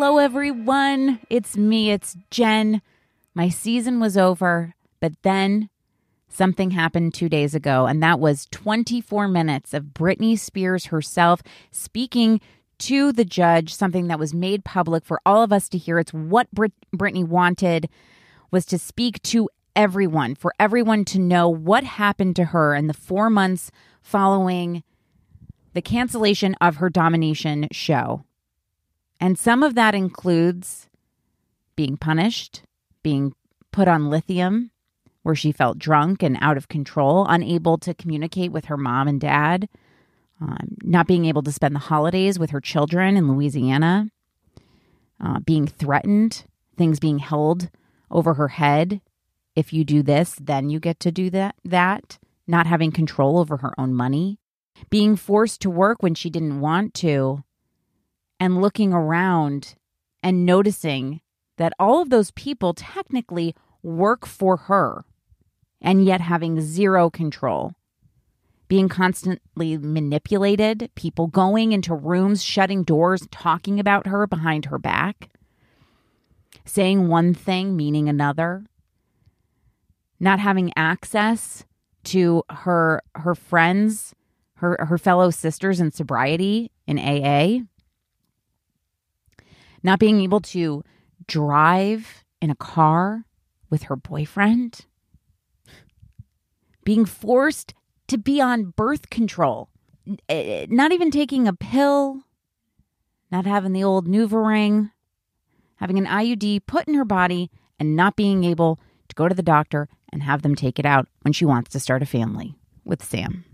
Hello, everyone. It's me, it's Jen. My season was over, but then something happened two days ago, and that was 24 minutes of Britney Spears herself speaking to the judge, something that was made public for all of us to hear. It's what Brit- Britney wanted was to speak to everyone, for everyone to know what happened to her in the four months following the cancellation of her domination show. And some of that includes being punished, being put on lithium, where she felt drunk and out of control, unable to communicate with her mom and dad, um, not being able to spend the holidays with her children in Louisiana, uh, being threatened, things being held over her head. If you do this, then you get to do that. That not having control over her own money, being forced to work when she didn't want to, and looking around and noticing that all of those people technically work for her and yet having zero control. Being constantly manipulated, people going into rooms, shutting doors, talking about her behind her back, saying one thing, meaning another, not having access to her her friends, her her fellow sisters in sobriety in AA, not being able to drive in a car with her boyfriend, being forced to be on birth control, eh, not even taking a pill, not having the old NuvaRing, having an IUD put in her body, and not being able to go to the doctor and have them take it out when she wants to start a family with Sam,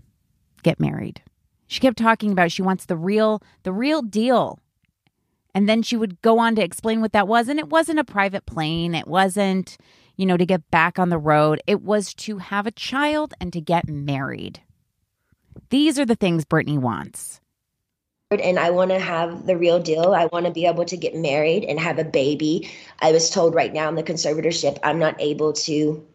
get married. She kept talking about she wants the real, the real deal. And then she would go on to explain what that was. And it wasn't a private plane. It wasn't, you know, to get back on the road. It was to have a child and to get married. These are the things Britney wants. and I want to have the real deal. I want to be able to get married and have a baby. I was told right now in the conservatorship, I'm not able to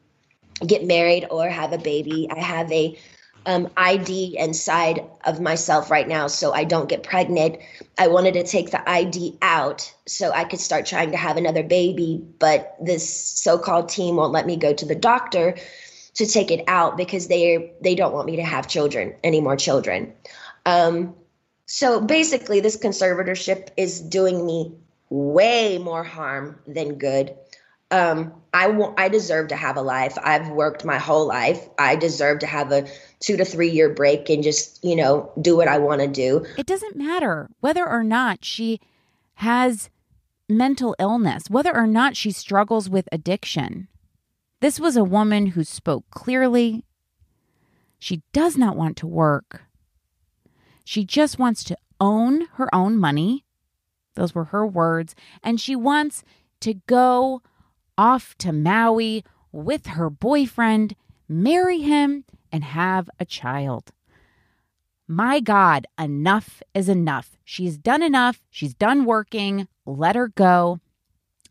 get married or have a baby. I have a um, IUD inside of myself right now, so I don't get pregnant. I wanted to take the IUD out so I could start trying to have another baby, but this so-called team won't let me go to the doctor to take it out because they they don't want me to have children any more children. Um, so basically, this conservatorship is doing me way more harm than good. Um, I want, I deserve to have a life. I've worked my whole life. I deserve to have a two to three year break and just, you know, do what I want to do. It doesn't matter whether or not she has mental illness, whether or not she struggles with addiction. This was a woman who spoke clearly. She does not want to work. She just wants to own her own money. Those were her words. And she wants to go off to Maui with her boyfriend, marry him, and have a child. My God, enough is enough. She's done enough. She's done working. Let her go.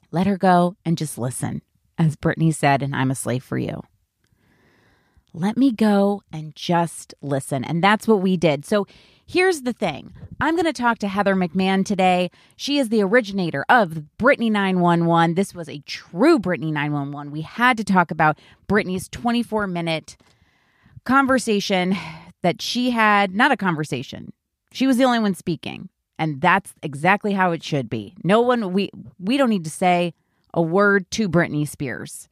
Let her go and just listen, as Britney said, and I'm a slave for you. Let me go and just listen. And that's what we did. So here's the thing I'm going to talk to Heather McMahan today. She is the originator of Britney 911. This was a true Britney 911. We had to talk about Britney's 24 minute conversation that she had, not a conversation. She was the only one speaking. And that's exactly how it should be. No one we we don't need to say a word to Britney Spears.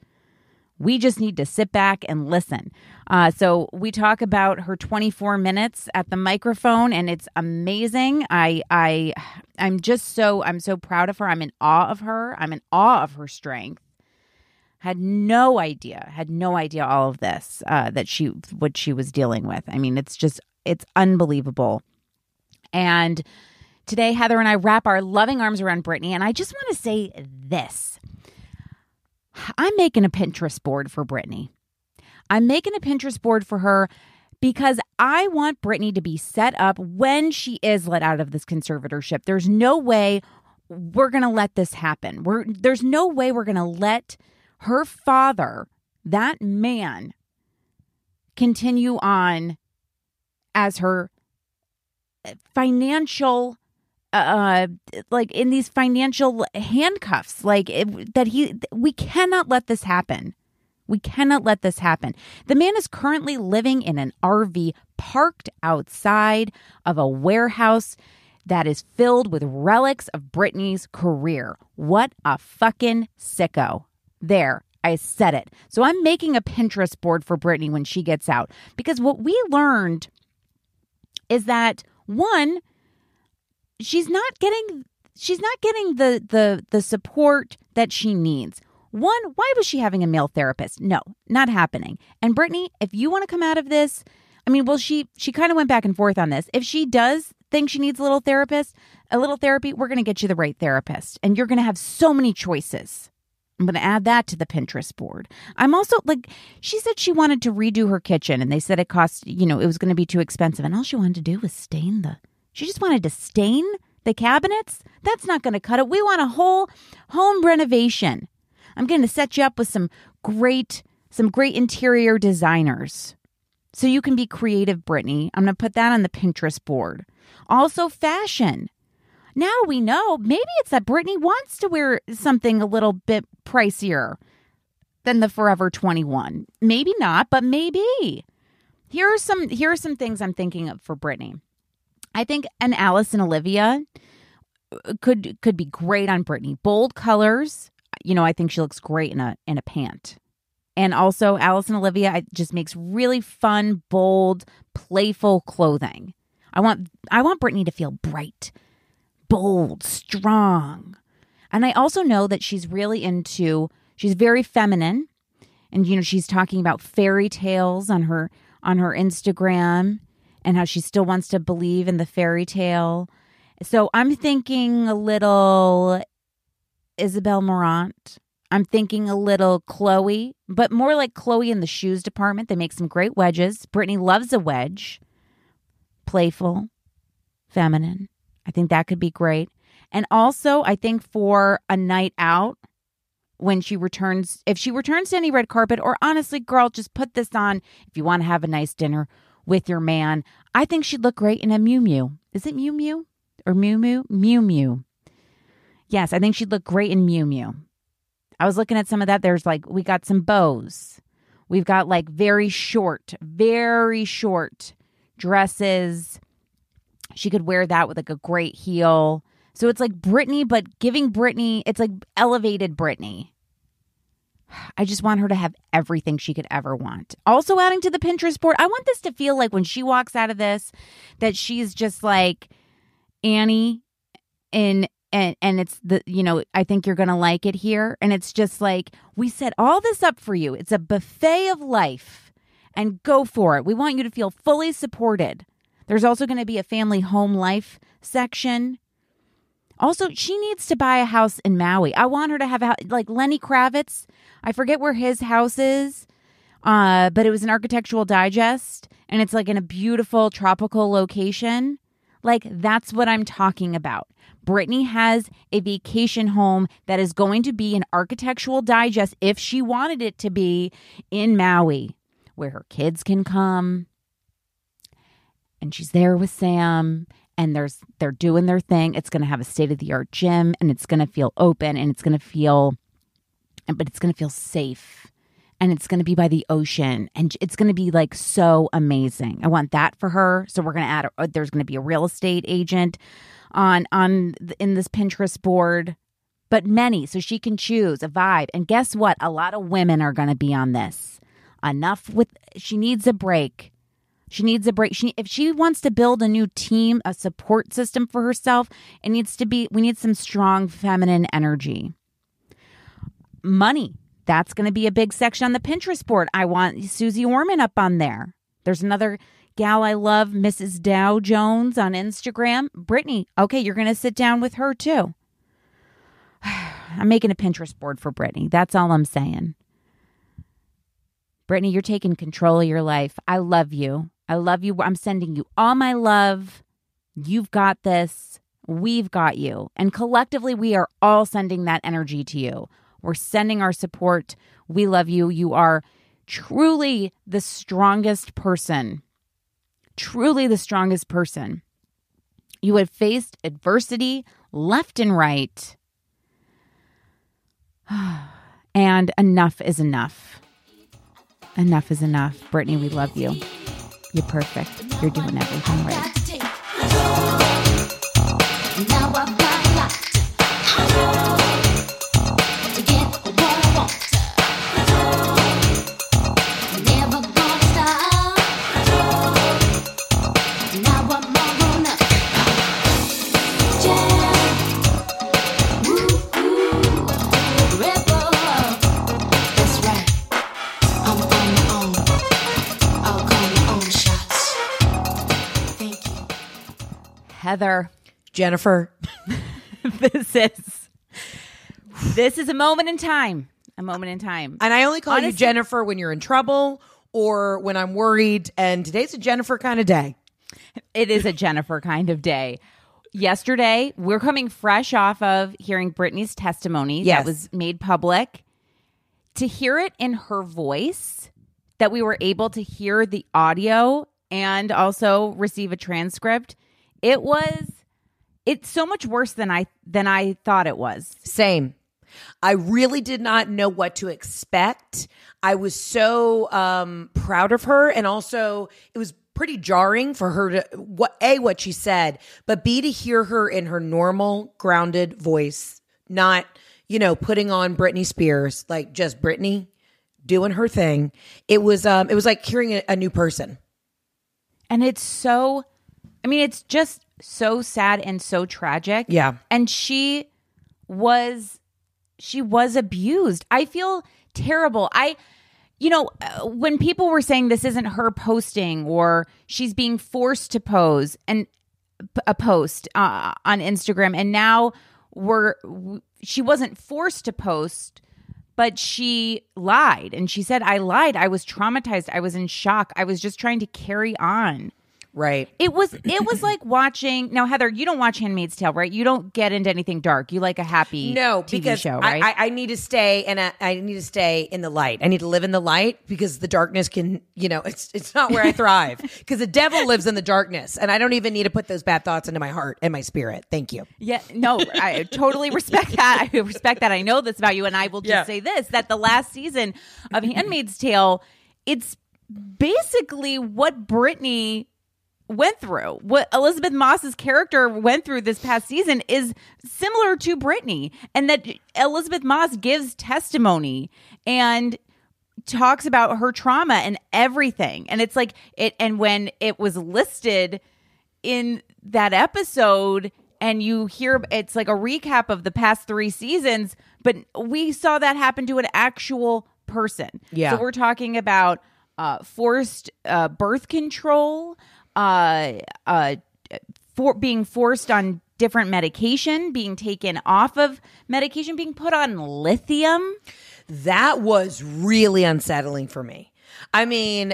We just need to sit back and listen. Uh, so we talk about her 24 minutes at the microphone, and it's amazing. I I I'm just so I'm so proud of her. I'm in awe of her. I'm in awe of her strength. Had no idea, had no idea all of this uh, that she what she was dealing with. I mean, it's just it's unbelievable. And today, Heather and I wrap our loving arms around Britney, and I just want to say this. I'm making a Pinterest board for Britney. I'm making a Pinterest board for her because I want Britney to be set up when she is let out of this conservatorship. There's no way we're going to let this happen. We're, there's no way we're going to let her father, that man, continue on as her financial uh like in these financial handcuffs like it, that he we cannot let this happen we cannot let this happen the man is currently living in an rv parked outside of a warehouse that is filled with relics of Britney's career. What a fucking sicko. There, I said it. So I'm making a Pinterest board for Britney when she gets out because what we learned is that one, she's not getting she's not getting the the the support that she needs. One, why was she having a male therapist? No, not happening. And Britney, if you want to come out of this, I mean, well, she she kind of went back and forth on this. If she does think she needs a little therapist, a little therapy, we're going to get you the right therapist, and you're going to have so many choices. I'm going to add that to the Pinterest board. I'm also like, she said she wanted to redo her kitchen, and they said it cost, you know, it was going to be too expensive, and all she wanted to do was stain the she just wanted to stain the cabinets. That's not going to cut it. We want a whole home renovation. I'm going to set you up with some great some great interior designers. So you can be creative, Britney. I'm going to put that on the Pinterest board. Also fashion. Now we know maybe it's that Britney wants to wear something a little bit pricier than the Forever 21. Maybe not, but maybe. Here are some here are some things I'm thinking of for Britney. I think an Alice and Olivia uh, could could be great on Britney. Bold colors. You know, I think she looks great in a in a pant. And also Alice and Olivia just makes really fun, bold, playful clothing. I want I want Britney to feel bright, bold, strong. And I also know that she's really into she's very feminine. And you know, she's talking about fairy tales on her on her Instagram and how she still wants to believe in the fairy tale. So I'm thinking a little Isabel Marant. I'm thinking a little Chloe, but more like Chloe in the shoes department. They make some great wedges. Britney loves a wedge. Playful, feminine. I think that could be great. And also, I think for a night out, when she returns, if she returns to any red carpet, or honestly, girl, just put this on if you want to have a nice dinner with your man. I think she'd look great in a Miu Miu. Is it Mew Mew or Mew Mew? Miu Miu. Yes, I think she'd look great in Miu Miu. I was looking at some of that. There's like, we got some bows. We've got like very short, very short dresses. She could wear that with like a great heel. So it's like Britney, but giving Britney, it's like elevated Britney. I just want her to have everything she could ever want. Also, adding to the Pinterest board, I want this to feel like when she walks out of this, that she's just like Annie in and and it's the you know I think you're gonna like it here, and it's just like we set all this up for you. It's a buffet of life, and go for it. We want you to feel fully supported. There's also going to be a family home life section also, she needs to buy a house in Maui. I want her to have a, like Lenny Kravitz. I forget where his house is Uh, but it was an architectural digest and it's like in a beautiful tropical location. Like that's what I'm talking about. Britney has a vacation home that is going to be an architectural digest if she wanted it to be in Maui, where her kids can come. And she's there with Sam and there's they're doing their thing. It's going to have a state of the art gym and it's going to feel open and it's going to feel but it's going to feel safe and it's going to be by the ocean and it's going to be like so amazing. I want that for her. So we're going to add a, there's going to be a real estate agent on on in this Pinterest board, but many so she can choose a vibe. And guess what? A lot of women are going to be on this. Enough with she needs a break. She needs a break. She if she wants to build a new team, a support system for herself, it needs to be we need some strong feminine energy. Money that's going to be a big section on the Pinterest board. I want Susie Orman up on there. There's another gal I love, Mrs. Dow Jones on Instagram. Britney, okay, you're going to sit down with her too. I'm making a Pinterest board for Britney. That's all I'm saying. Britney, you're taking control of your life. I love you. I love you. I'm sending you all my love. You've got this. We've got you. And collectively, we are all sending that energy to you. We're sending our support. We love you. You are truly the strongest person. Truly the strongest person. You have faced adversity left and right. And enough is enough. Enough is enough. Britney, we love you. You're perfect. You're doing everything right. Heather, Jennifer. this is this is a moment in time. A moment in time. And I only call you Jennifer when you're in trouble or when I'm worried. And today's a Jennifer kind of day. It is a Jennifer kind of day. Yesterday, we're coming fresh off of hearing Britney's testimony Yes. that was made public. To hear it in her voice, that we were able to hear the audio and also receive a transcript, it was it's so much worse than I than I thought it was. Same. I really did not know what to expect. I was so um, proud of her, and also it was pretty jarring for her to what a what she said, but b to hear her in her normal grounded voice, not you know putting on Britney Spears like just Britney doing her thing. It was um it was like hearing a, a new person. And it's so, I mean, it's just so sad and so tragic. Yeah. And she was, she was abused. I feel terrible. I, you know, uh, when people were saying this isn't her posting or she's being forced to pose and a post uh, on Instagram, and now we're, she wasn't forced to post but she lied and she said i lied i was traumatized i was in shock i was just trying to carry on Right. it was it was like watching now heather you don't watch handmaid's tale right you don't get into anything dark you like a happy No, tv show right I, I need to stay and I, I need to stay in the light. I need to live in the light because the darkness can, you know, it's it's not where I thrive. Because the devil lives in the darkness, and I don't even need to put those bad thoughts into my heart and my spirit. Thank you. yeah no i totally respect that i respect that i know this about you and i will just Yeah. say this that the last season of handmaid's tale it's basically what Britney went through. What Elisabeth Moss's character went through this past season is similar to Britney, and that Elisabeth Moss gives testimony and talks about her trauma and everything. And it's like it and when it was listed in that episode and you hear it's like a recap of the past 3 seasons, but we saw that happen to an actual person. Yeah. So we're talking about uh, forced uh, birth control, uh, uh, for being forced on different medication, being taken off of medication, being put on lithium. That was really unsettling for me I mean,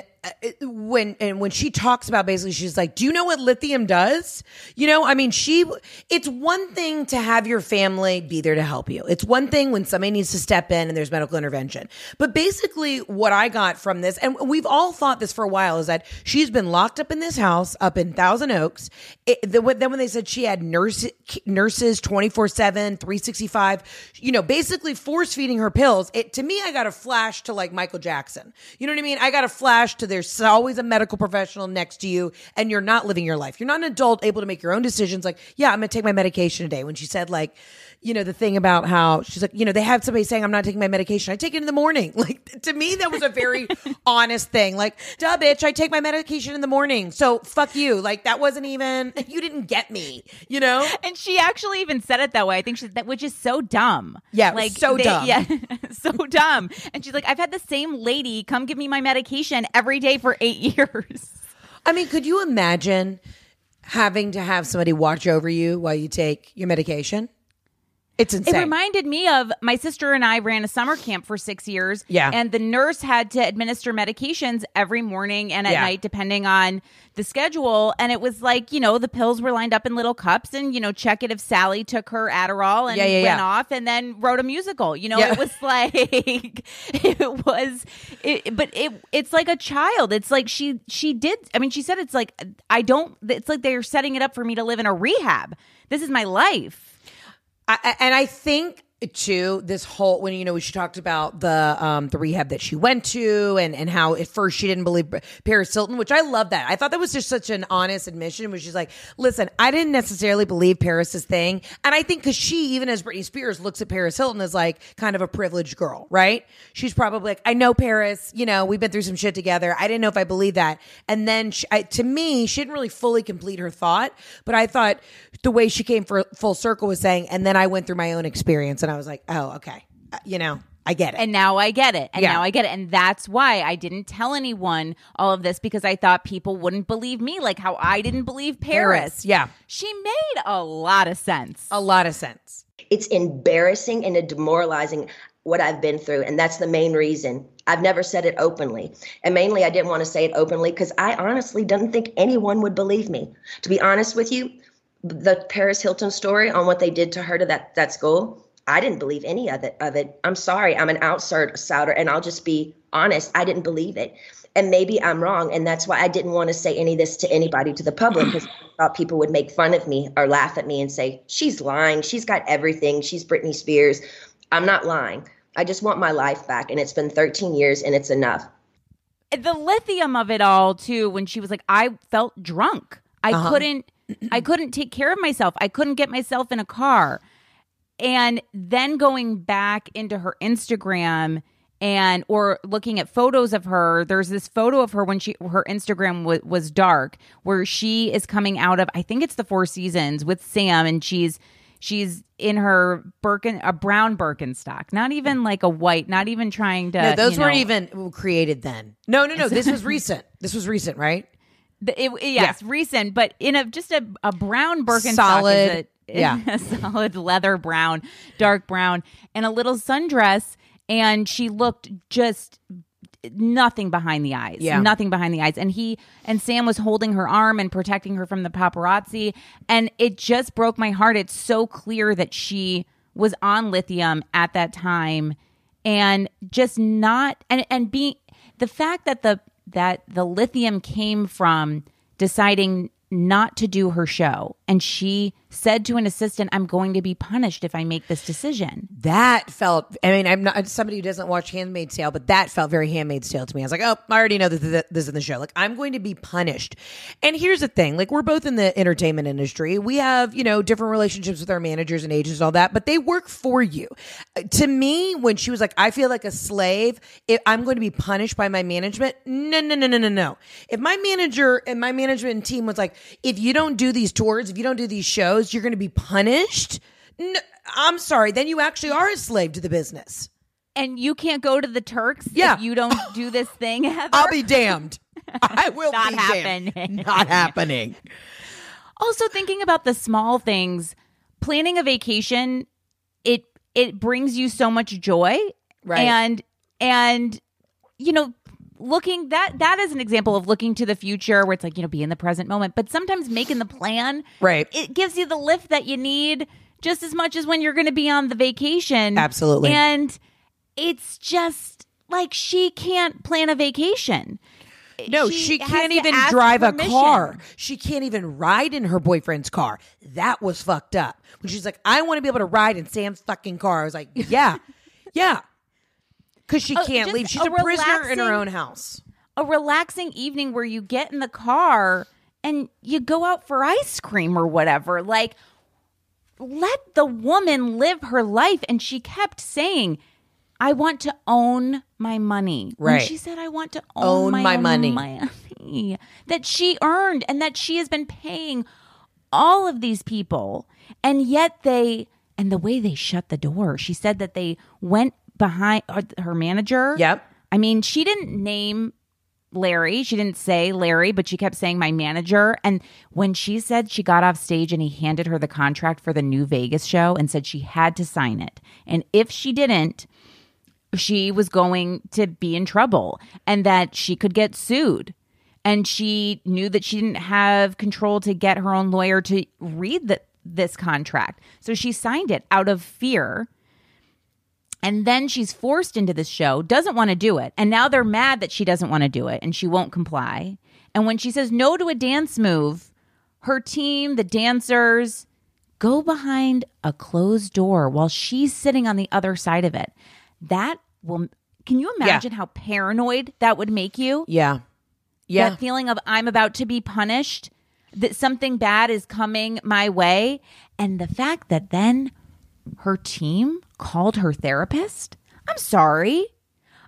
when and when she talks about basically, she's like, "Do you know what lithium does?" You know, I mean, she. It's one thing to have your family be there to help you. It's one thing when somebody needs to step in and there's medical intervention. But basically, what I got from this, and we've all thought this for a while, is that she's been locked up in this house up in Thousand Oaks. It, the, then when they said she had nurse, nurses 24 7, 365, you know, basically force feeding her pills, it to me, I got a flash to like Michael Jackson. You know what I mean? I got a flash to there's always a medical professional next to you and you're not living your life. You're not an adult able to make your own decisions. Like, yeah, I'm going to take my medication today. When she said, like, you know, the thing about how she's like, you know, they have somebody saying, I'm not taking my medication. I take it in the morning. Like, to me, that was a very honest thing. Like, duh, bitch, I take my medication in the morning. So fuck you. Like, that wasn't even, you didn't get me, you know? And she actually even said it that way. I think she that which is so dumb. Yeah, like so dumb. Yeah, so dumb. And she's like, I've had the same lady come give me my medication every day for eight years. I mean, could you imagine having to have somebody watch over you while you take your medication? It's insane. It reminded me of my sister and I ran a summer camp for six years. Yeah. And the nurse had to administer medications every morning and at Yeah. night, depending on the schedule. And it was like, you know, the pills were lined up in little cups and, you know, check it if Sally took her Adderall and Yeah, yeah, went off and then wrote a musical. You know, it was like, it was, it, but it, it's like a child. It's like she, she did, I mean, she said it's like, I don't, it's like they're setting it up for me to live in a rehab. This is my life. And I think too this whole when you know she talked about the um the rehab that she went to and and how at first she didn't believe Paris Hilton which I love that. I thought that was just such an honest admission where she's like listen I didn't necessarily believe Paris's thing. And I think because she even as Britney Spears looks at Paris Hilton as like kind of a privileged girl right? She's probably like I know Paris you know we've been through some shit together. I didn't know if I believed that. And then she, I, to me she didn't really fully complete her thought but I thought the way she came for full circle was saying and then I went through my own experience and I was like oh okay Uh, you know I get it And now I get it. And Yeah. now I get it. And that's why I didn't tell anyone all of this because I thought people wouldn't believe me, like how I didn't believe Paris. Paris, yeah. She made a lot of sense. a lot of sense it's embarrassing and demoralizing what I've been through. And that's the main reason. I've never said it openly. And mainly, I didn't want to say it openly because I honestly didn't think anyone would believe me. To be honest with you, the Paris Hilton story on what they did to her to that, that school, I didn't believe any of it. Of it. I'm sorry. I'm an outsider, and I'll just be honest. I didn't believe it. And maybe I'm wrong. And that's why I didn't want to say any of this to anybody, to the public, because I thought people would make fun of me or laugh at me and say, she's lying. She's got everything. She's Britney Spears. I'm not lying. I just want my life back. And it's been 13 years and it's enough. the lithium of it all too when she was like i felt drunk i Uh-huh. couldn't i couldn't take care of myself. I couldn't get myself in a car. And then going back into her instagram and or looking at photos of her there's this photo of her when she her instagram was, was dark where she is coming out of i think it's the four seasons with sam and she's she's in her birkin a brown birkenstock not even like a white not even trying to no those you weren't even created then. No no no this was recent. This was recent right It, it- yes, recent, but in a just a, a brown Birkenstock, Solid, is a, yeah. a solid leather brown, dark brown, and a little sundress, and she looked just nothing behind the eyes, Yeah. nothing behind the eyes, and he and Sam was holding her arm and protecting her from the paparazzi, and it just broke my heart. It's so clear that she was on lithium at that time, and just not and and being the fact that the that the lithium came from deciding not to do her show. And she said to an assistant i'm going to be punished if i make this decision That felt. I mean, I'm not somebody who doesn't watch Handmaid's Tale, but that felt very Handmaid's Tale to me. I was like, oh, I already know this, this is in the show. Like, I'm going to be punished. And here's the thing: like, we're both in the entertainment industry. We have, you know, different relationships with our managers and agents, and all that, but they work for you. To me, when she was like, I feel like a slave. If I'm going to be punished by my management, no, no, no, no, no, no. If my manager and my management team was like, if you don't do these tours, if you don't do these shows, you're going to be punished. No, I'm sorry. Then you actually are a slave to the business. and you can't go to the turks Yeah. if you don't do this thing Heather. I'll be damned. I will Not be damned. happening. Not happening. also thinking about the small things planning a vacation it it brings you so much joy Right. and and you know looking that that is an example of looking to the future where it's like you know be in the present moment but sometimes making the plan Right. it gives you the lift that you need just as much as when you're going to be on the vacation Absolutely. and it's just like she can't plan a vacation No, she, has can't even drive permission. a car. She can't even ride in her boyfriend's car. That was fucked up. When she's like, I want to be able to ride in Sam's fucking car. I was like, yeah, yeah. Because she can't just leave. She's a a, prisoner in her own house. a relaxing evening where you get in the car and you go out for ice cream or whatever. Like, let the woman live her life. And she kept saying, I want to own my money. When Right. she said, I want to own, Own my, my money. money that she earned and that she has been paying all of these people. And yet they, and the way they shut the door, she said that they went behind uh, her manager. Yep. I mean, she didn't name Larry. She didn't say Larry, but she kept saying my manager. And when she said she got off stage and he handed her the contract for the new Vegas show and said she had to sign it. And if she didn't, she was going to be in trouble and that she could get sued. And she knew that she didn't have control to get her own lawyer to read the, this contract. So she signed it out of fear. And then she's forced into this show, doesn't want to do it. And now they're mad that she doesn't want to do it and she won't comply. And when she says no to a dance move, her team, the dancers, go behind a closed door while she's sitting on the other side of it. That will, can you imagine how paranoid that would make you? Yeah. Yeah. That feeling of I'm about to be punished, that something bad is coming my way. And the fact that then her team called her therapist. I'm sorry.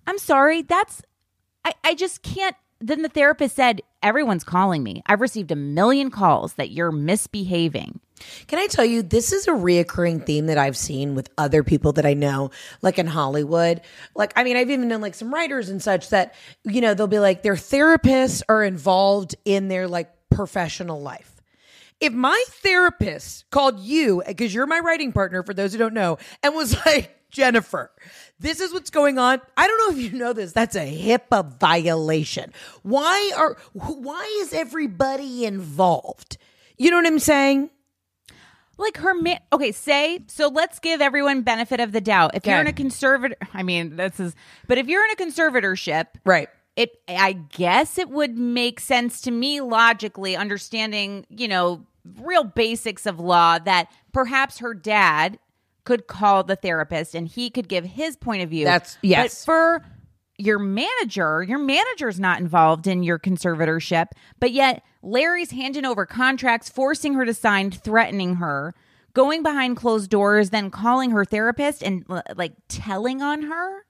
I'm sorry. That's, I, I just can't. Then the therapist said, Everyone's calling me. I've received a million calls that you're misbehaving. Can I tell you, this is a reoccurring theme that I've seen with other people that I know, like in Hollywood. Like, I mean, I've even known like some writers and such that, you know, they'll be like, their therapists are involved in their like professional life. If my therapist called you, because you're my writing partner, for those who don't know, and was like, Jennifer, this is what's going on. I don't know if you know this. That's a HIPAA violation. Why are why is everybody involved? You know what I'm saying? Like her man. Okay, say so. Let's give everyone benefit of the doubt. If you're in a conservator, I mean, this is. But if you're in a conservatorship, Right. It i guess it would make sense to me logically understanding you know real basics of law that perhaps her dad could call the therapist and he could give his point of view That's- yes. but for your manager your manager's not involved in your conservatorship but yet larry's handing over contracts forcing her to sign threatening her going behind closed doors then calling her therapist and like telling on her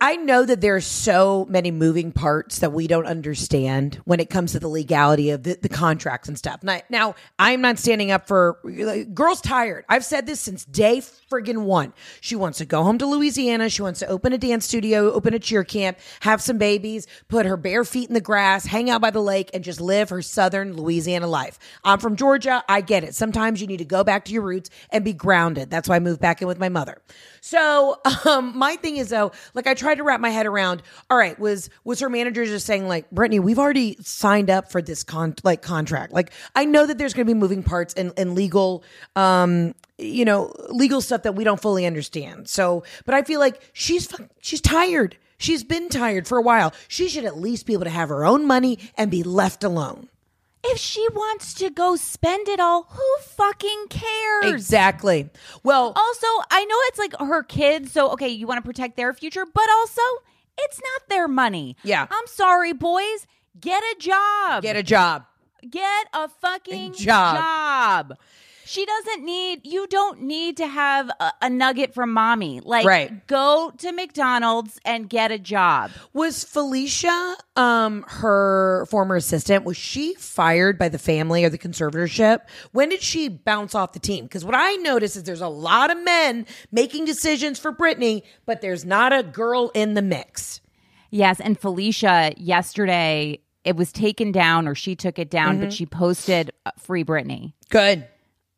I know that there are so many moving parts that we don't understand when it comes to the legality of the, the contracts and stuff. Now, now, I'm not standing up for like, girls tired. I've said this since day friggin' one. She wants to go home to Louisiana. She wants to open a dance studio, open a cheer camp, have some babies, put her bare feet in the grass, hang out by the lake, and just live her southern Louisiana life. I'm from Georgia. I get it. Sometimes you need to go back to your roots and be grounded. That's why I moved back in with my mother. So, um, my thing is though, like I tried to wrap my head around. All right, was was her manager just saying like, Britney, we've already signed up for this con like contract. Like, I know that there's going to be moving parts and, and legal, um, you know, legal stuff that we don't fully understand. So, but I feel like she's she's tired. She's been tired for a while. She should at least be able to have her own money and be left alone. If she wants to go spend it all, who fucking cares? Exactly. Well, Also, I know it's like her kids, so okay, you want to protect their future, but also it's not their money. Yeah. I'm sorry, boys. Get a job. get a job. Get a fucking job. job. She doesn't need, you don't need to have a, a nugget from mommy. Like, Right. go to McDonald's and get a job. Was Felicia, um, her former assistant, was she fired by the family or the conservatorship? When did she bounce off the team? Because what I notice is there's a lot of men making decisions for Britney, but there's not a girl in the mix. Yes, and Felicia yesterday it was taken down or she took it down, Mm-hmm. but she posted uh, free Britney Good.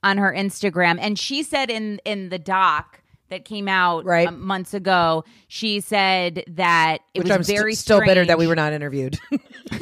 On her Instagram and she said in in the doc that came out Right. um, months ago, she said that it Which was I'm st- very still bitter that we were not interviewed.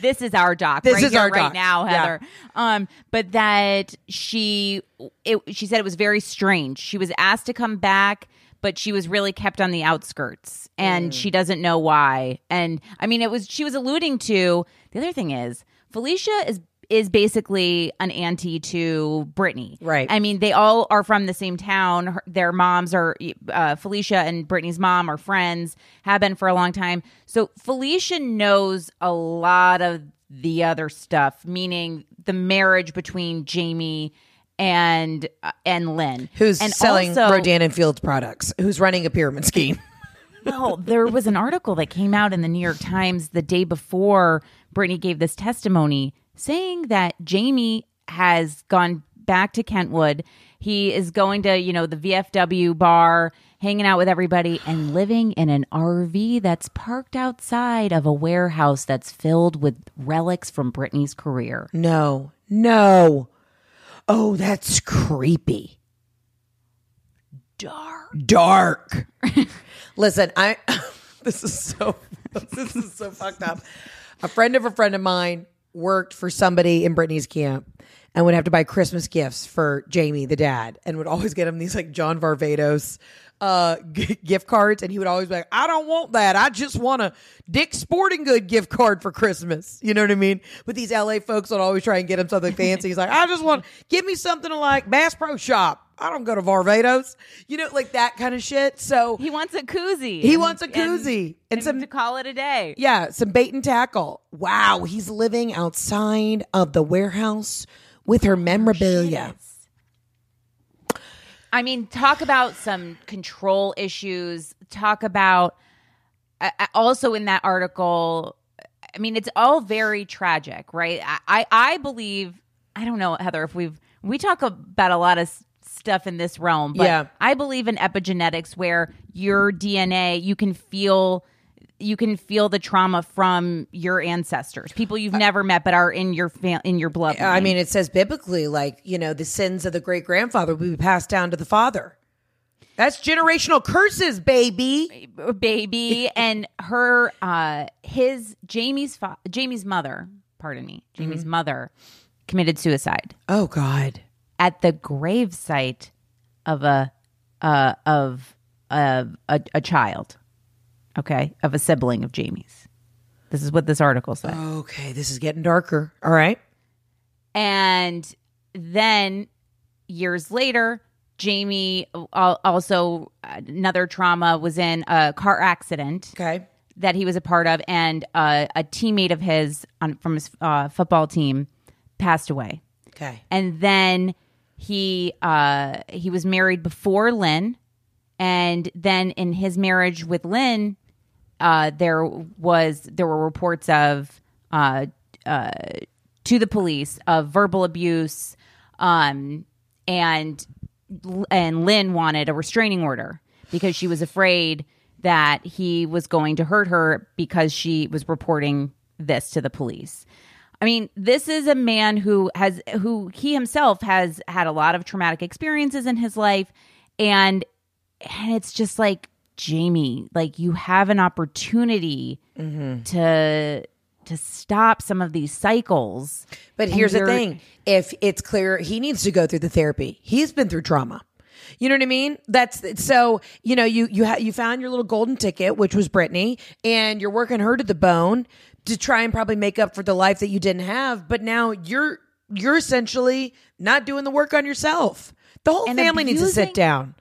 this is our doc This right is our right doc. now Yeah. heather um but that she it, she said it was very strange she was asked to come back but she was really kept on the outskirts and Mm. she doesn't know why and i mean it was she was alluding to the other thing is felicia is is basically an auntie to Britney. Right. I mean, they all are from the same town. Her, their moms are uh, Felicia and Britney's mom are friends, have been for a long time. So Felicia knows a lot of the other stuff, meaning the marriage between Jamie and uh, and Lynn, Who's and selling also, Rodan and Fields products? Who's running a pyramid scheme? well, there was an article that came out in the New York Times the day before Britney gave this testimony saying that Jamie has gone back to Kentwood. He is going to, you know, the VFW bar, hanging out with everybody, and living in an RV that's parked outside of a warehouse that's filled with relics from Britney's career. No, no. Oh, that's creepy. Dark. Dark. Listen, I this is so this is so fucked up. A friend of a friend of mine worked for somebody in Britney's camp and would have to buy Christmas gifts for Jamie, the dad, and would always get him these like John Varvatos uh g- gift cards. And he would always be like i don't want that. I just want a dick sporting good gift card for christmas. You know what i mean? But these la folks would always try and get him something fancy. He's like i just want give me something like bass pro shop i don't go to varvatos you know like that kind of shit so He wants a koozie. He and- wants a koozie and and, some- to call it a day. yeah some bait and tackle wow he's living outside of the warehouse with her memorabilia I mean, talk about some control issues. Talk about uh, also in that article. I mean, it's all very tragic, right? I, I, I believe. I don't know, Heather. If we've we talk about a lot of stuff in this realm, but Yeah. I believe in epigenetics, where your DNA you can feel. You can feel the trauma from your ancestors, people you've never met but are in your fam- in your blood. I mean, it says biblically, like, you know, the sins of the great grandfather will be passed down to the father. That's generational curses, baby. baby and her uh his jamie's fa- jamie's mother pardon me jamie's Mm-hmm. mother committed suicide Oh, God. At the gravesite of a uh of a, a a child okay of a sibling of jamie's this is what this article says. Okay, this is getting darker. All right. and then years later jamie also another trauma was in a car accident Okay. that he was a part of, and uh, a teammate of his on, from his uh, football team passed away. Okay. And then he uh, he was married before Lynn, and then in his marriage with Lynn, uh, there was there were reports of uh, uh, to the police of verbal abuse, um, and and Lynn wanted a restraining order because she was afraid that he was going to hurt her because she was reporting this to the police. I mean, this is a man who has who he himself has had a lot of traumatic experiences in his life and and it's just like Jamie, like you have an opportunity mm-hmm. to to stop some of these cycles. But here's the thing if it's clear he needs to go through the therapy, he's been through trauma. You know what I mean? That's so. You know, you you ha- you found your little golden ticket, which was Britney, and you're working her to the bone to try and probably make up for the life that you didn't have. But now you're you're essentially not doing the work on yourself. The whole And family needs to sit abusing- down.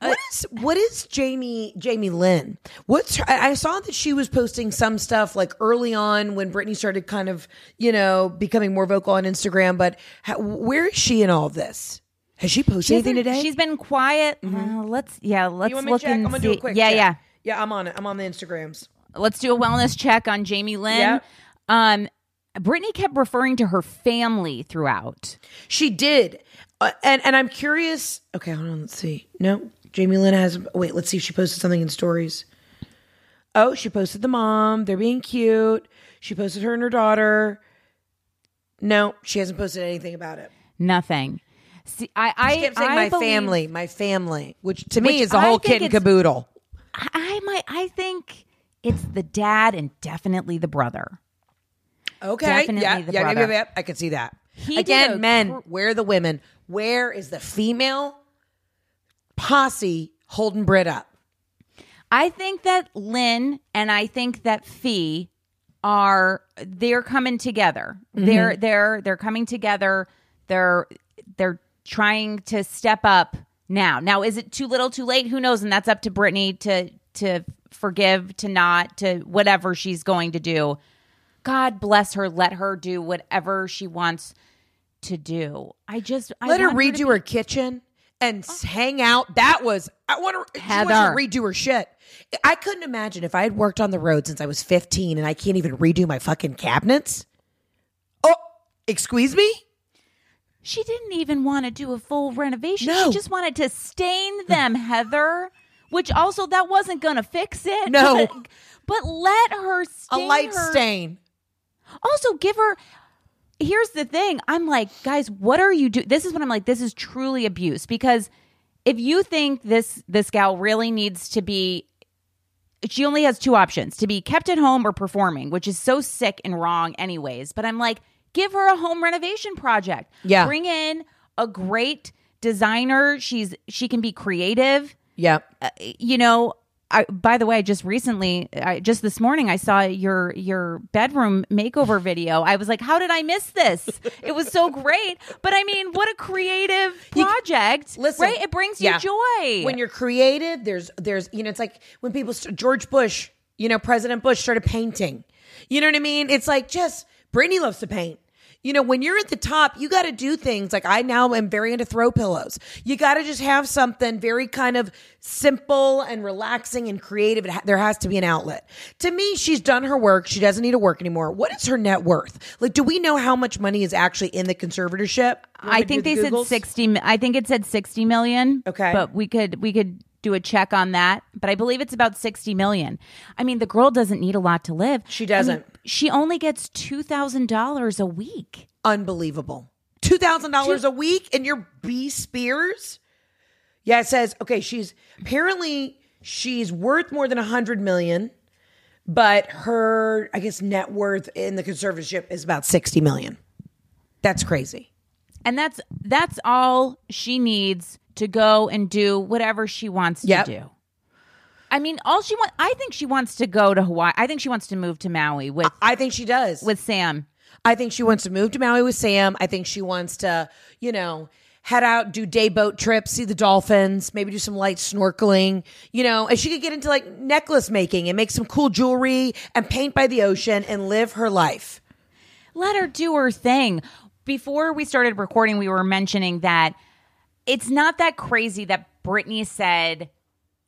What is what is Jamie Jamie Lynn? What's her, I saw that she was posting some stuff like early on when Britney started kind of you know becoming more vocal on Instagram. But how, where is she in all of this? Has she posted She anything today? She's been quiet. Uh, let's yeah, let's you want me to look check? and I'm gonna see. do a quick yeah, check. yeah. yeah. I'm on it. I'm on the Instagrams. Let's do a wellness check on Jamie Lynn. Yeah. Um, Britney kept referring to her family throughout. She did, uh, and and I'm curious. Okay, hold on. Let's see. No, Jamie Lynn has. Wait, let's see if she posted something in stories. Oh, she posted the mom. They're being cute. She posted her and her daughter. No, she hasn't posted anything about it. Nothing. See, I, I She kept saying I my believe- family, my family, which to Which me is the whole kit and caboodle. I, I might. I think it's the dad and definitely the brother. Okay, Definitely yeah, the yeah, yeah, brother. yeah, I can see that. He Again, a men, where are the women? Where is the female posse holding Brit up? I think that Lynn and I think that Fee are they're coming together. Mm-hmm. They're they're they're coming together. They're they're trying to step up now. Now is it too little too late? Who knows? And that's up to Britney to to forgive, to not, to whatever she's going to do. God bless her. Let her do whatever she wants to do. I just I Let her redo her, be- kitchen and s hang out. That was I want to. Heather redo her shit. I couldn't imagine if I had worked on the road since I was 15 and I can't even redo my fucking cabinets. Oh, excuse me? She didn't even want to do a full renovation. No. She just wanted to stain them, Heather. Which also that wasn't to fix it. No. but, but let her A light her- stain. Also, give her. Here's the thing. I'm like, guys, what are you doing? This is what I'm like. This is truly abuse because if you think this this gal really needs to be she only has two options to be kept at home or performing, which is so sick and wrong, anyways. But I'm like, give her a home renovation project. Yeah. Bring in a great designer. She's she can be creative. Yep. Uh, you know, I by the way, just recently, I, just this morning, I saw your your bedroom makeover video. I was like, how did I miss this? it was so great. But I mean, what a creative You- project, Listen, right? It brings you yeah. joy. When you're creative, there's there's you know it's like when people George Bush, you know President Bush started painting. You know what I mean? It's like just Britney loves to paint. You know, when you're at the top, you got to do things like I now am very into throw pillows. You got to just have something very kind of simple and relaxing and creative. It ha- there has to be an outlet. To me, she's done her work. She doesn't need to work anymore. What is her net worth? Like, do we know how much money is actually in the conservatorship? I think do they the said 60 mi- I think it said 60 million. Okay. But we could we could do a check on that, but I believe it's about 60 million. I mean, the girl doesn't need a lot to live. She I mean, doesn't. she only gets $2,000 a week. unbelievable. Two thousand dollars a week, and you're B Spears. Yeah, it says okay. She's apparently she's worth more than a hundred million, but her I guess net worth in the conservatorship is about sixty million. That's crazy. And that's that's all she needs to go and do whatever she wants Yep. to do. I mean, all she want I think she wants to go to Hawaii. I think she wants to move to Maui with I think she does. with Sam. I think she wants to move to Maui with Sam. I think she wants to, you know, head out, do day boat trips, see the dolphins, maybe do some light snorkeling, you know, and she could get into like necklace making and make some cool jewelry and paint by the ocean and live her life. let her do her thing. Before we started recording, we were mentioning that it's not that crazy that Britney said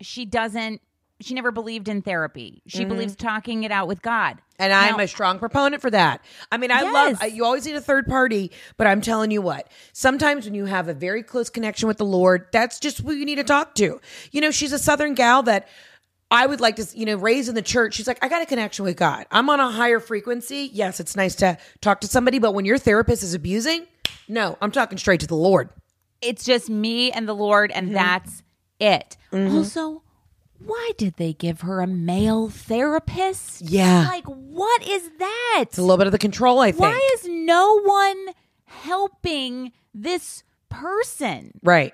she doesn't, she never believed in therapy. She mm-hmm. believes talking it out with God. And I'm Now- a strong proponent for that. I mean, I Yes. love, you always need a third party, but I'm telling you what, sometimes when you have a very close connection with the Lord, that's just who you need to talk to. You know, she's a Southern gal that I would like to, you know, raise in the church. She's like, I got a connection with God. I'm on a higher frequency. Yes, it's nice to talk to somebody, but when your therapist is abusing, no, I'm talking straight to the Lord. It's just me and the Lord, and Mm-hmm. that's it. Also, why did they give her a male therapist? Yeah. Like, what is that? It's a little bit of the control, I think. Why is no one helping this person? right.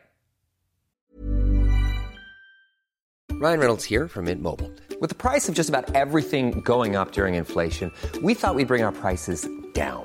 Ryan Reynolds here from Mint Mobile. With the price of just about everything going up during inflation, we thought we'd bring our prices down.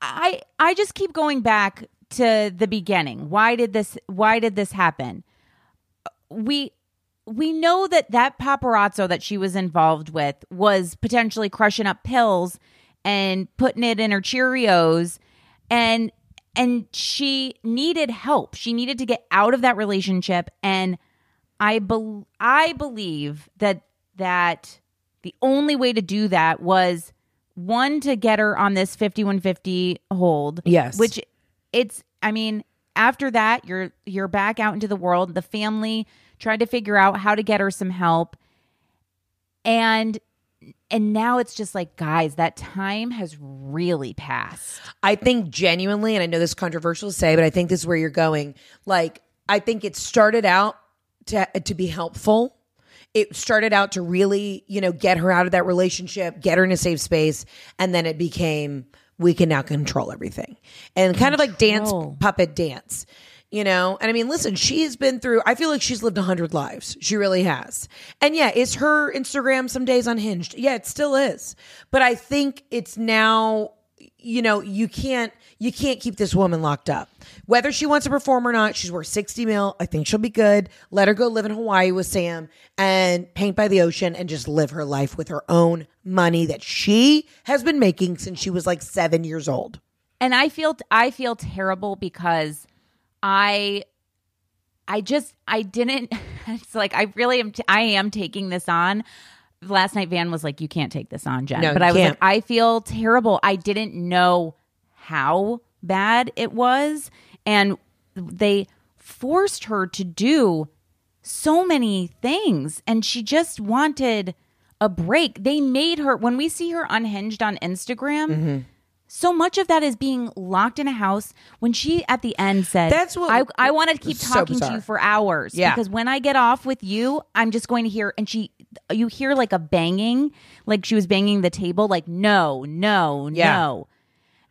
I I just keep going back to the beginning. Why did this why did this happen? We we know that that paparazzo that she was involved with was potentially crushing up pills and putting it in her Cheerios and and she needed help. She needed to get out of that relationship and I be- I believe that that the only way to do that was one to get her on this 5150 hold. Yes. Which it's I mean, after that you're you're back out into the world. The family tried to figure out how to get her some help. And and now it's just like guys, that time has really passed. I think genuinely, and I know this is controversial to say, but I think this is where you're going. Like, I think it started out to to be helpful. It started out to really, you know, get her out of that relationship, get her in a safe space, and then it became we can now control everything. And kind of like dance puppet dance. You know, and I mean, listen, she has been through, I feel like she's lived a hundred lives. She really has. And yeah, is her Instagram some days unhinged? Yeah, it still is. But I think it's now, you know, you can't, you can't keep this woman locked up. Whether she wants to perform or not, she's worth 60 mil. I think she'll be good. Let her go live in Hawaii with Sam and paint by the ocean and just live her life with her own money that she has been making since she was like seven years old. and I feel I feel terrible because I I just I didn't it's like I really am t- I am taking this on. Last night Van was like you can't take this on, Jen. No, but I was can't. like I feel terrible. I didn't know how bad it was and they forced her to do so many things and she just wanted a break. They made her when we see her unhinged on Instagram Mm-hmm. so much of that is being locked in a house when she at the end said That's what- i, I want to keep so talking to you for hours Yeah. because when i get off with you i'm just going to hear and she you hear like a banging like she was banging the table like no no Yeah. no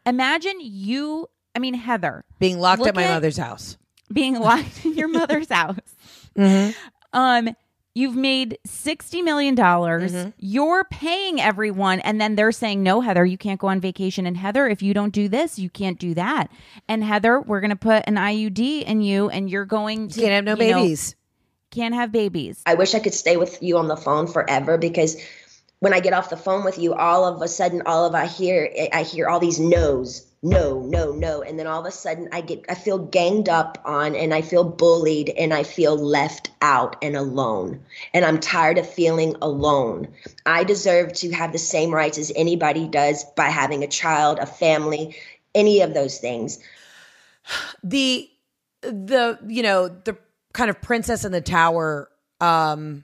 imagine you i mean heather Being locked Look at my at- mother's house. being locked in your mother's house Mm-hmm. um You've made 60 million. dollars Mm-hmm. You're paying everyone. And then they're saying, no, Heather, you can't go on vacation. And Heather, if you don't do this, you can't do that. And Heather, we're going to put an IUD in you and you're going to. Can't have no you know, babies. Can't have babies. I wish I could stay with you on the phone forever because when I get off the phone with you, all of a sudden, all of I hear, I hear all these no's, no, no, no, and then all of a sudden, I get, I feel ganged up on, and I feel bullied, and I feel left out and alone, and I'm tired of feeling alone. I deserve to have the same rights as anybody does by having a child, a family, any of those things. the the you know the kind of princess in the tower um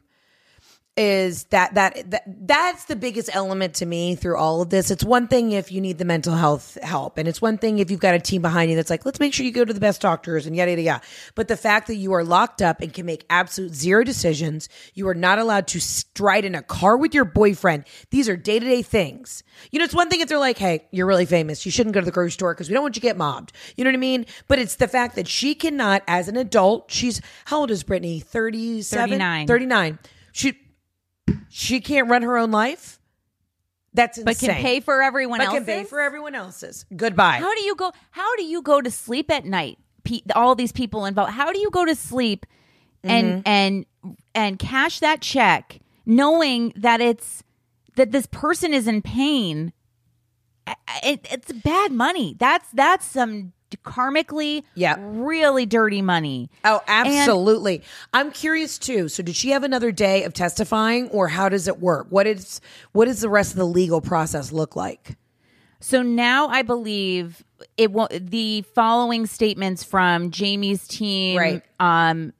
is that that that that's the biggest element to me through all of this. It's one thing if you need the mental health help, and it's one thing if you've got a team behind you that's like, let's make sure you go to the best doctors and yada yada yada. But the fact that you are locked up and can make absolute zero decisions, you are not allowed to stride in a car with your boyfriend. These are day to day things. You know, it's one thing if they're like, hey, you're really famous, you shouldn't go to the grocery store because we don't want you to get mobbed. You know what I mean? But it's the fact that she cannot, as an adult, she's how old is Britney? 37? 39. 39. She she can't run her own life. That's insane. But can pay for everyone But else's. can pay for everyone else's. Goodbye. How do you go? How do you go to sleep at night? All these people involved. How do you go to sleep and Mm-hmm. and and cash that check, knowing that it's that this person is in pain? It, it's bad money. That's that's some karmically, Yeah. really dirty money. Oh, absolutely. I'm curious too. So did she have another day of testifying or how does it work? What is what does the rest of the legal process look like? So now I believe it will the following statements from Jamie's team Right. um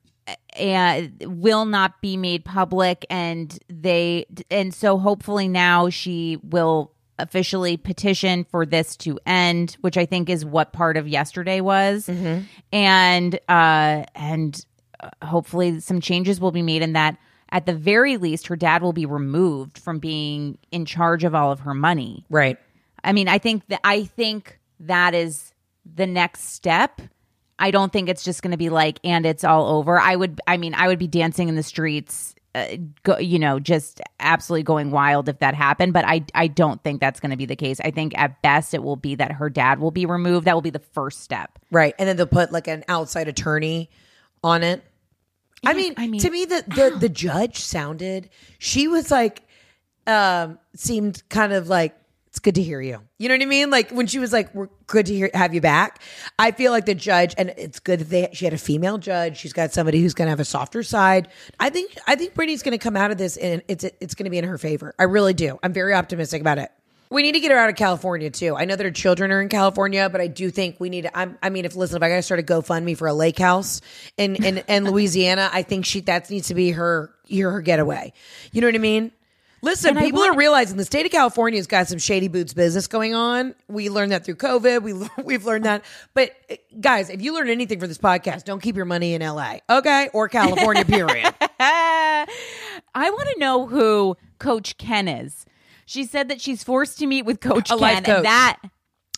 and will not be made public and they and so hopefully now she will officially petition for this to end which i think is what part of yesterday was and uh and uh, hopefully some changes will be made in that at the very least her dad will be removed from being in charge of all of her money Right. I mean, I think that I think that is the next step. I don't think it's just going to be like and it's all over. I would I mean, I would be dancing in the streets uh, go, you know, just absolutely going wild if that happened, but I I don't think that's going to be the case. I think at best it will be that her dad will be removed. That will be the first step. Right. And then they'll put like an outside attorney on it. I mean, I mean- to me the, the the judge sounded she was like um seemed kind of like it's good to hear you. You know what I mean? Like when she was like, "We're good to hear have you back." I feel like the judge, and it's good that they she had a female judge. She's got somebody who's going to have a softer side. I think I think Britney's going to come out of this, and it's it's going to be in her favor. I really do. I'm very optimistic about it. We need to get her out of California too. I know that her children are in California, but I do think we need. To, I'm, I mean, if listen, if I got to start a GoFundMe for a lake house in in, in Louisiana, I think she that needs to be her her getaway. You know what I mean? Listen, And people are realizing the state of California has got some shady boots business going on. We learned that through COVID. We we've learned that. But eh, guys, if you learn anything from this podcast, don't keep your money in LA, okay, or California. period. I want to know who Coach Ken is. She said that she's forced to meet with Coach A Ken. life and that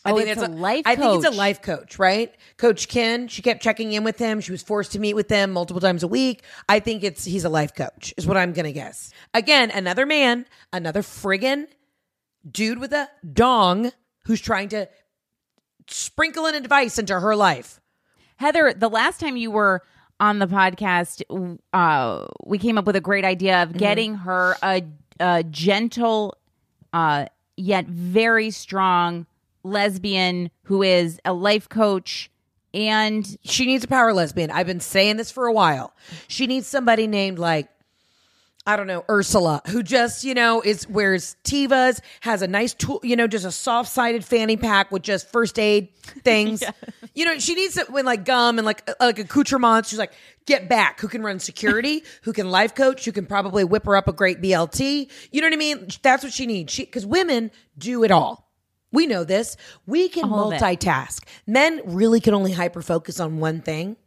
I oh, think it's it's a, life. I think it's a coach. life coach, right? Coach Ken. She kept checking in with him. She was forced to meet with him multiple times a week. I think it's he's a life coach, is what I'm gonna guess. Again, another man, another friggin' dude with a dong who's trying to sprinkle an advice into her life. Heather, the last time you were on the podcast, uh, we came up with a great idea Mm-hmm. of getting her a, a gentle, uh, yet very strong lesbian who is a life coach and She needs a power lesbian. I've been saying this for a while. She needs somebody named like I don't know, Ursula, who just, you know, is wears Tevas, has a nice tool, you know, just a soft sided fanny pack with just first aid things. You know, she needs it when like gum and like uh, like accoutrements. She's like, get back, who can run security, who can life coach, who can probably whip her up a great BLT. You know what I mean? That's what she needs. She because women do it all. We know this. We can All multitask. Men really can only hyper focus on one thing.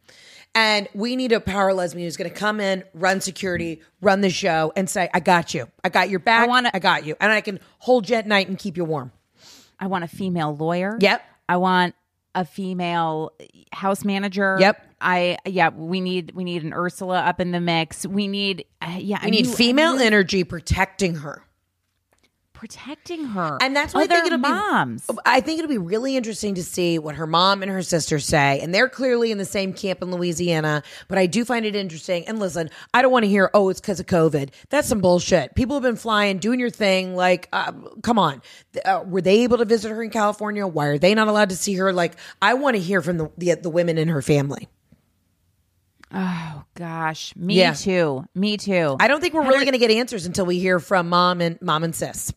And we need a power lesbian who's going to come in, run security, run the show, and say, "I got you. I got your back. I wanna- I got you, and I can hold you at night and keep you warm." I want a female lawyer. Yep. I want a female house manager. Yep. I yeah, we need we need an Ursula up in the mix. We need uh, yeah, We need I knew- I female energy protecting her. Protecting her. And that's why I Other think it'll moms. be I think it'll be really interesting to see what her mom and her sister say. And they're clearly in the same camp in Louisiana, but I do find it interesting. And listen, I don't want to hear, oh, it's because of COVID. That's some bullshit. People have been flying, doing your thing. Like, uh, come on. Uh, were they able to visit her in California? Why are they not allowed to see her? Like, I want to hear from the, the the women in her family. Oh gosh, me Yeah. too. Me too. I don't think we're really going to get answers until we hear from mom and mom and sis.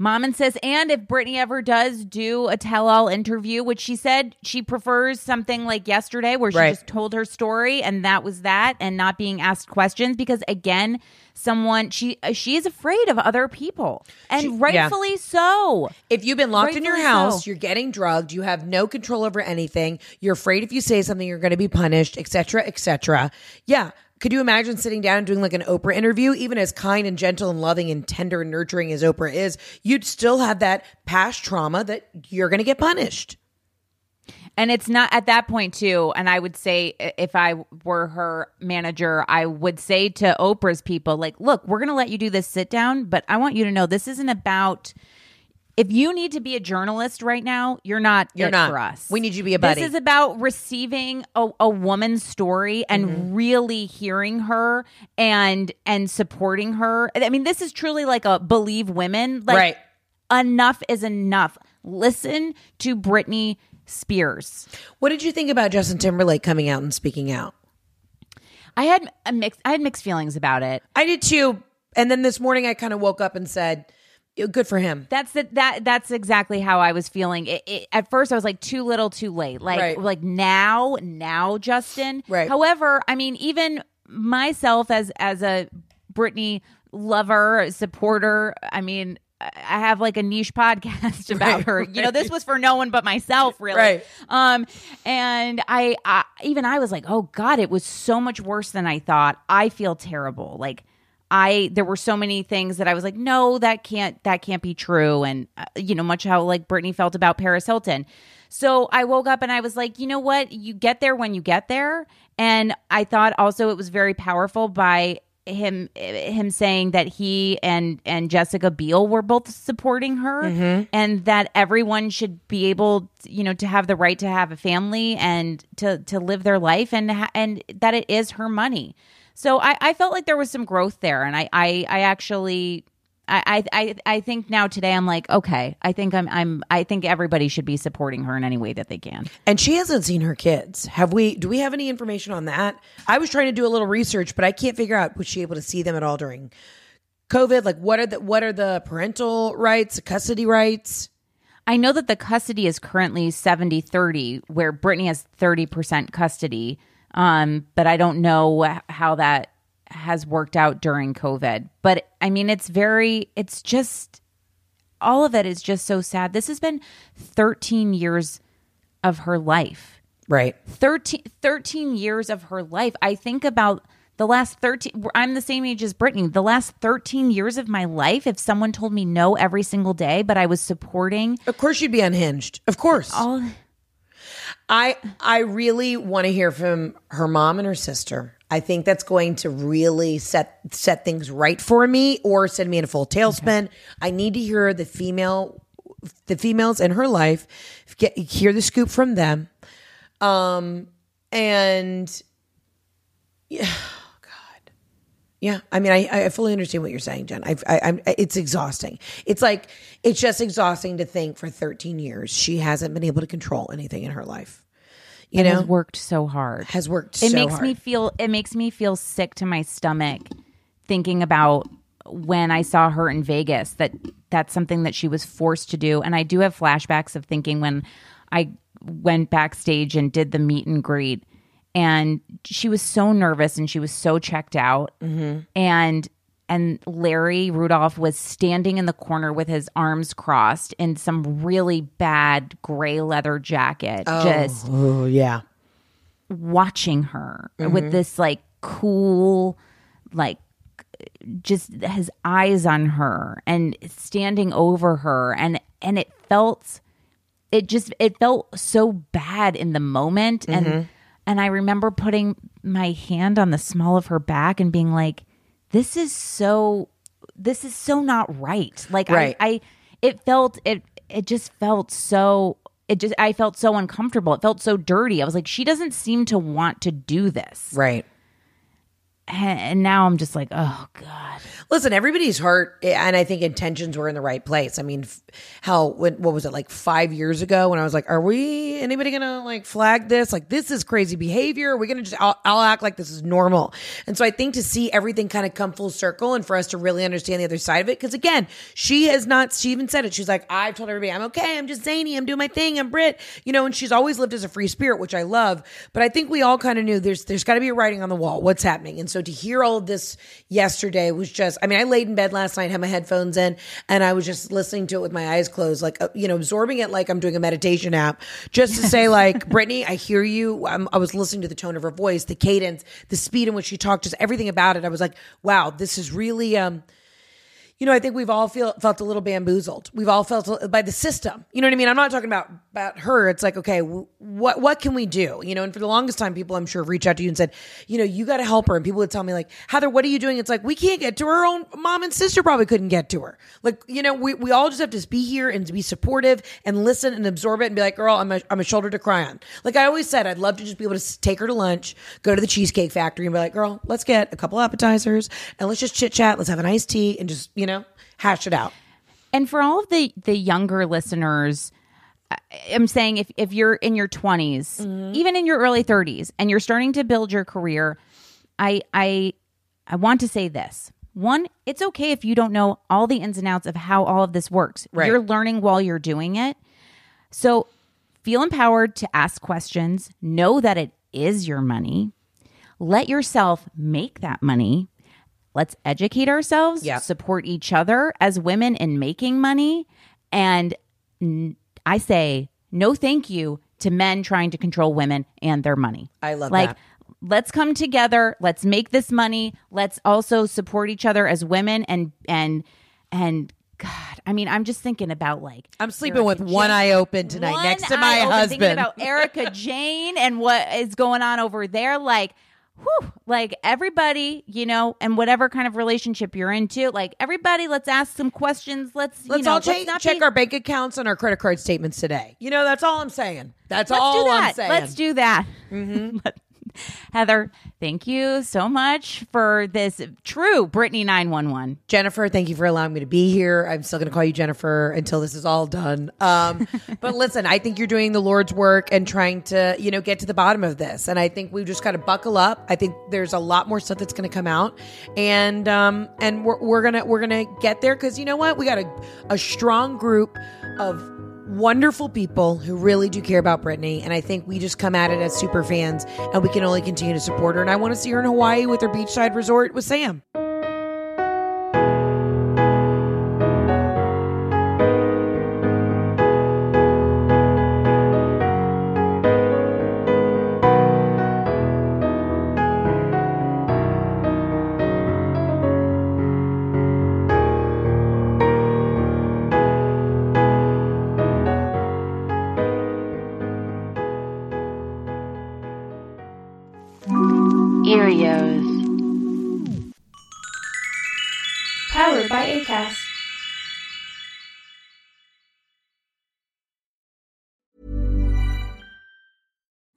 Mom and sis, and if Britney ever does do a tell-all interview, which she said she prefers something like yesterday, where she Right. just told her story and that was that, and not being asked questions, because again, someone she uh, she is afraid of other people, and She- yeah. rightfully so. If you've been locked in your house, so. you're getting drugged, you have no control over anything, you're afraid if you say something you're going to be punished, etc., etc. Yeah. Could you imagine sitting down and doing like an Oprah interview, even as kind and gentle and loving and tender and nurturing as Oprah is, you'd still have that past trauma that you're going to get punished. And it's not at that point too. And I would say if I were her manager, I would say to Oprah's people, like, look, we're gonna let you do this sit down, but I want you to know this isn't about if you need to be a journalist right now, you're not You're not. for us. We need you to be a buddy. This is about receiving a, a woman's story and Mm-hmm. really hearing her and and supporting her. I mean, this is truly like a believe women. Like Right. enough is enough. Listen to Britney Spears. What did you think about Justin Timberlake coming out and speaking out? I had a mix. I had mixed feelings about it. I did too. And then this morning I kind of woke up and said, good for him. That's the, that. That's exactly how I was feeling. It, it, at first, I was like, too little, too late. Like, Right. like now, now, Justin. Right. However, I mean, even myself as as a Britney lover, supporter. I mean, I have like a niche podcast about Right, her. You know, this was for no one but myself, really. Right. Um, and I, I, even I was like, oh God, it was so much worse than I thought. I feel terrible. Like, I there were so many things that I was like, no, that can't that can't be true, and uh, you know, much how like Britney felt about Paris Hilton. So I woke up and I was like, you know what, you get there when you get there, and I thought also it was very powerful by him him saying that he and and Jessica Biel were both supporting her and that everyone should be able you know to have the right to have a family and to to live their life and and that it is her money so I, I felt like there was some growth there, and I, I, I actually, I, I, I think now today I'm like, okay, I think I'm, I'm, I think everybody should be supporting her in any way that they can. And she hasn't seen her kids. Have we? Do we have any information on that? I was trying to do a little research, but I can't figure out was she able to see them at all during COVID? Like, what are the what are the parental rights, custody rights? I know that the custody is currently 70 30, where Britney has 30% custody. Um, but I don't know how that has worked out during COVID. But I mean, it's very, it's just, all of it is just so sad. This has been 13 years of her life. Right. 13, 13 years of her life. I think about the last 13, I'm the same age as Britney. The last 13 years of my life, if someone told me no every single day, but I was supporting Of course, you'd be unhinged. Of course. all. I I really want to hear from her mom and her sister. I think that's going to really set set things right for me or send me in a full tailspin. I need to hear the female the females in her life get hear the scoop from them. Um and yeah. Yeah, I mean, I, I fully understand what you're saying, Jen. I, I, I'm, it's exhausting. It's like it's just exhausting to think for 13 years she hasn't been able to control anything in her life. You It know, has worked so hard. has worked. it so makes hard. me feel it makes me feel sick to my stomach thinking about when I saw her in Vegas that that's something that she was forced to do and I do have flashbacks of thinking when I went backstage and did the meet and greet and she was so nervous and she was so checked out. And and Larry Rudolph was standing in the corner with his arms crossed in some really bad gray leather jacket just Oh yeah, watching her Mm-hmm. with this like cool like just his eyes on her and standing over her. And and it felt it just it felt so bad in the moment. Mm-hmm. and and I remember putting my hand on the small of her back and being like this is so this is so not right like Right. I, I it felt it it just felt so it just I felt so uncomfortable. It felt so dirty. I was like, she doesn't seem to want to do this. right. And now I'm just like, oh God. Listen, everybody's hurt, and I think intentions were in the right place. I mean, f- hell, when, what was it like five years ago when I was like, "Are we anybody gonna like flag this? Like, this is crazy behavior. Are we gonna just? I'll, I'll act like this is normal." And so I think to see everything kind of come full circle and for us to really understand the other side of it, because again, she has not. She even said it. She's like, "I've told everybody I'm okay. I'm just zany. I'm doing my thing. I'm Brit." You know, and she's always lived as a free spirit, which I love. But I think we all kind of knew there's there's got to be a writing on the wall. What's happening? And so to hear all of this yesterday was just. I mean, I laid in bed last night, had my headphones in, and I was just listening to it with my eyes closed, like uh, you know, absorbing it like I'm doing a meditation app, just to say like, Britney, I hear you. I'm, I was listening to the tone of her voice, the cadence, the speed in which she talked, just everything about it. I was like, wow, this is really um you know, I think we've all feel, felt a little bamboozled. We've all felt by the system. You know what I mean? I'm not talking about about her. It's like, okay, what what can we do? You know, and for the longest time, people I'm sure have reached out to you and said, you know, you got to help her. And people would tell me like, Heather, what are you doing? It's like we can't get to her. Own mom and sister probably couldn't get to her. Like, you know, we, we all just have to be here and be supportive and listen and absorb it and be like, girl, I'm a, I'm a shoulder to cry on. Like I always said, I'd love to just be able to take her to lunch, go to the cheesecake factory, and be like, girl, let's get a couple appetizers and let's just chit chat. Let's have an iced tea and just you know hash it out. And for all of the the younger listeners, I'm saying if if you're in your 20s, Mm-hmm. even in your early 30s, and you're starting to build your career, I I I want to say this: one, it's okay if you don't know all the ins and outs of how all of this works. Right. You're learning while you're doing it. So feel empowered to ask questions, know that it is your money. Let yourself make that money. Let's educate ourselves, Yep. support each other as women in making money. And n- I say no thank you to men trying to control women and their money. I love like, that. Let's come together. Let's make this money. Let's also support each other as women and and and God, I mean, I'm just thinking about like I'm sleeping with one eye open tonight one next to my open, husband. Thinking about Erica Jane and what is going on over there, like, whew, like everybody, you know, and whatever kind of relationship you're into, like everybody, let's ask some questions. Let's you Let's know, all let's check, be- our bank accounts and our credit card statements today. You know, that's all I'm saying. That's Let's all do I'm that. saying. Let's do that. Mm-hmm. Heather, thank you so much for this true Britney 911. Jennifer, thank you for allowing me to be here. I'm still going to call you Jennifer until this is all done. Um, but listen, I think you're doing the Lord's work and trying to, you know, get to the bottom of this. And I think we've just got to buckle up. I think there's a lot more stuff that's going to come out, and um, and we're, we're gonna we're gonna get there because you know what? We got a a strong group of wonderful people who really do care about Britney. And I think we just come at it as super fans and we can only continue to support her. And I want to see her in Hawaii with her beachside resort with Sam.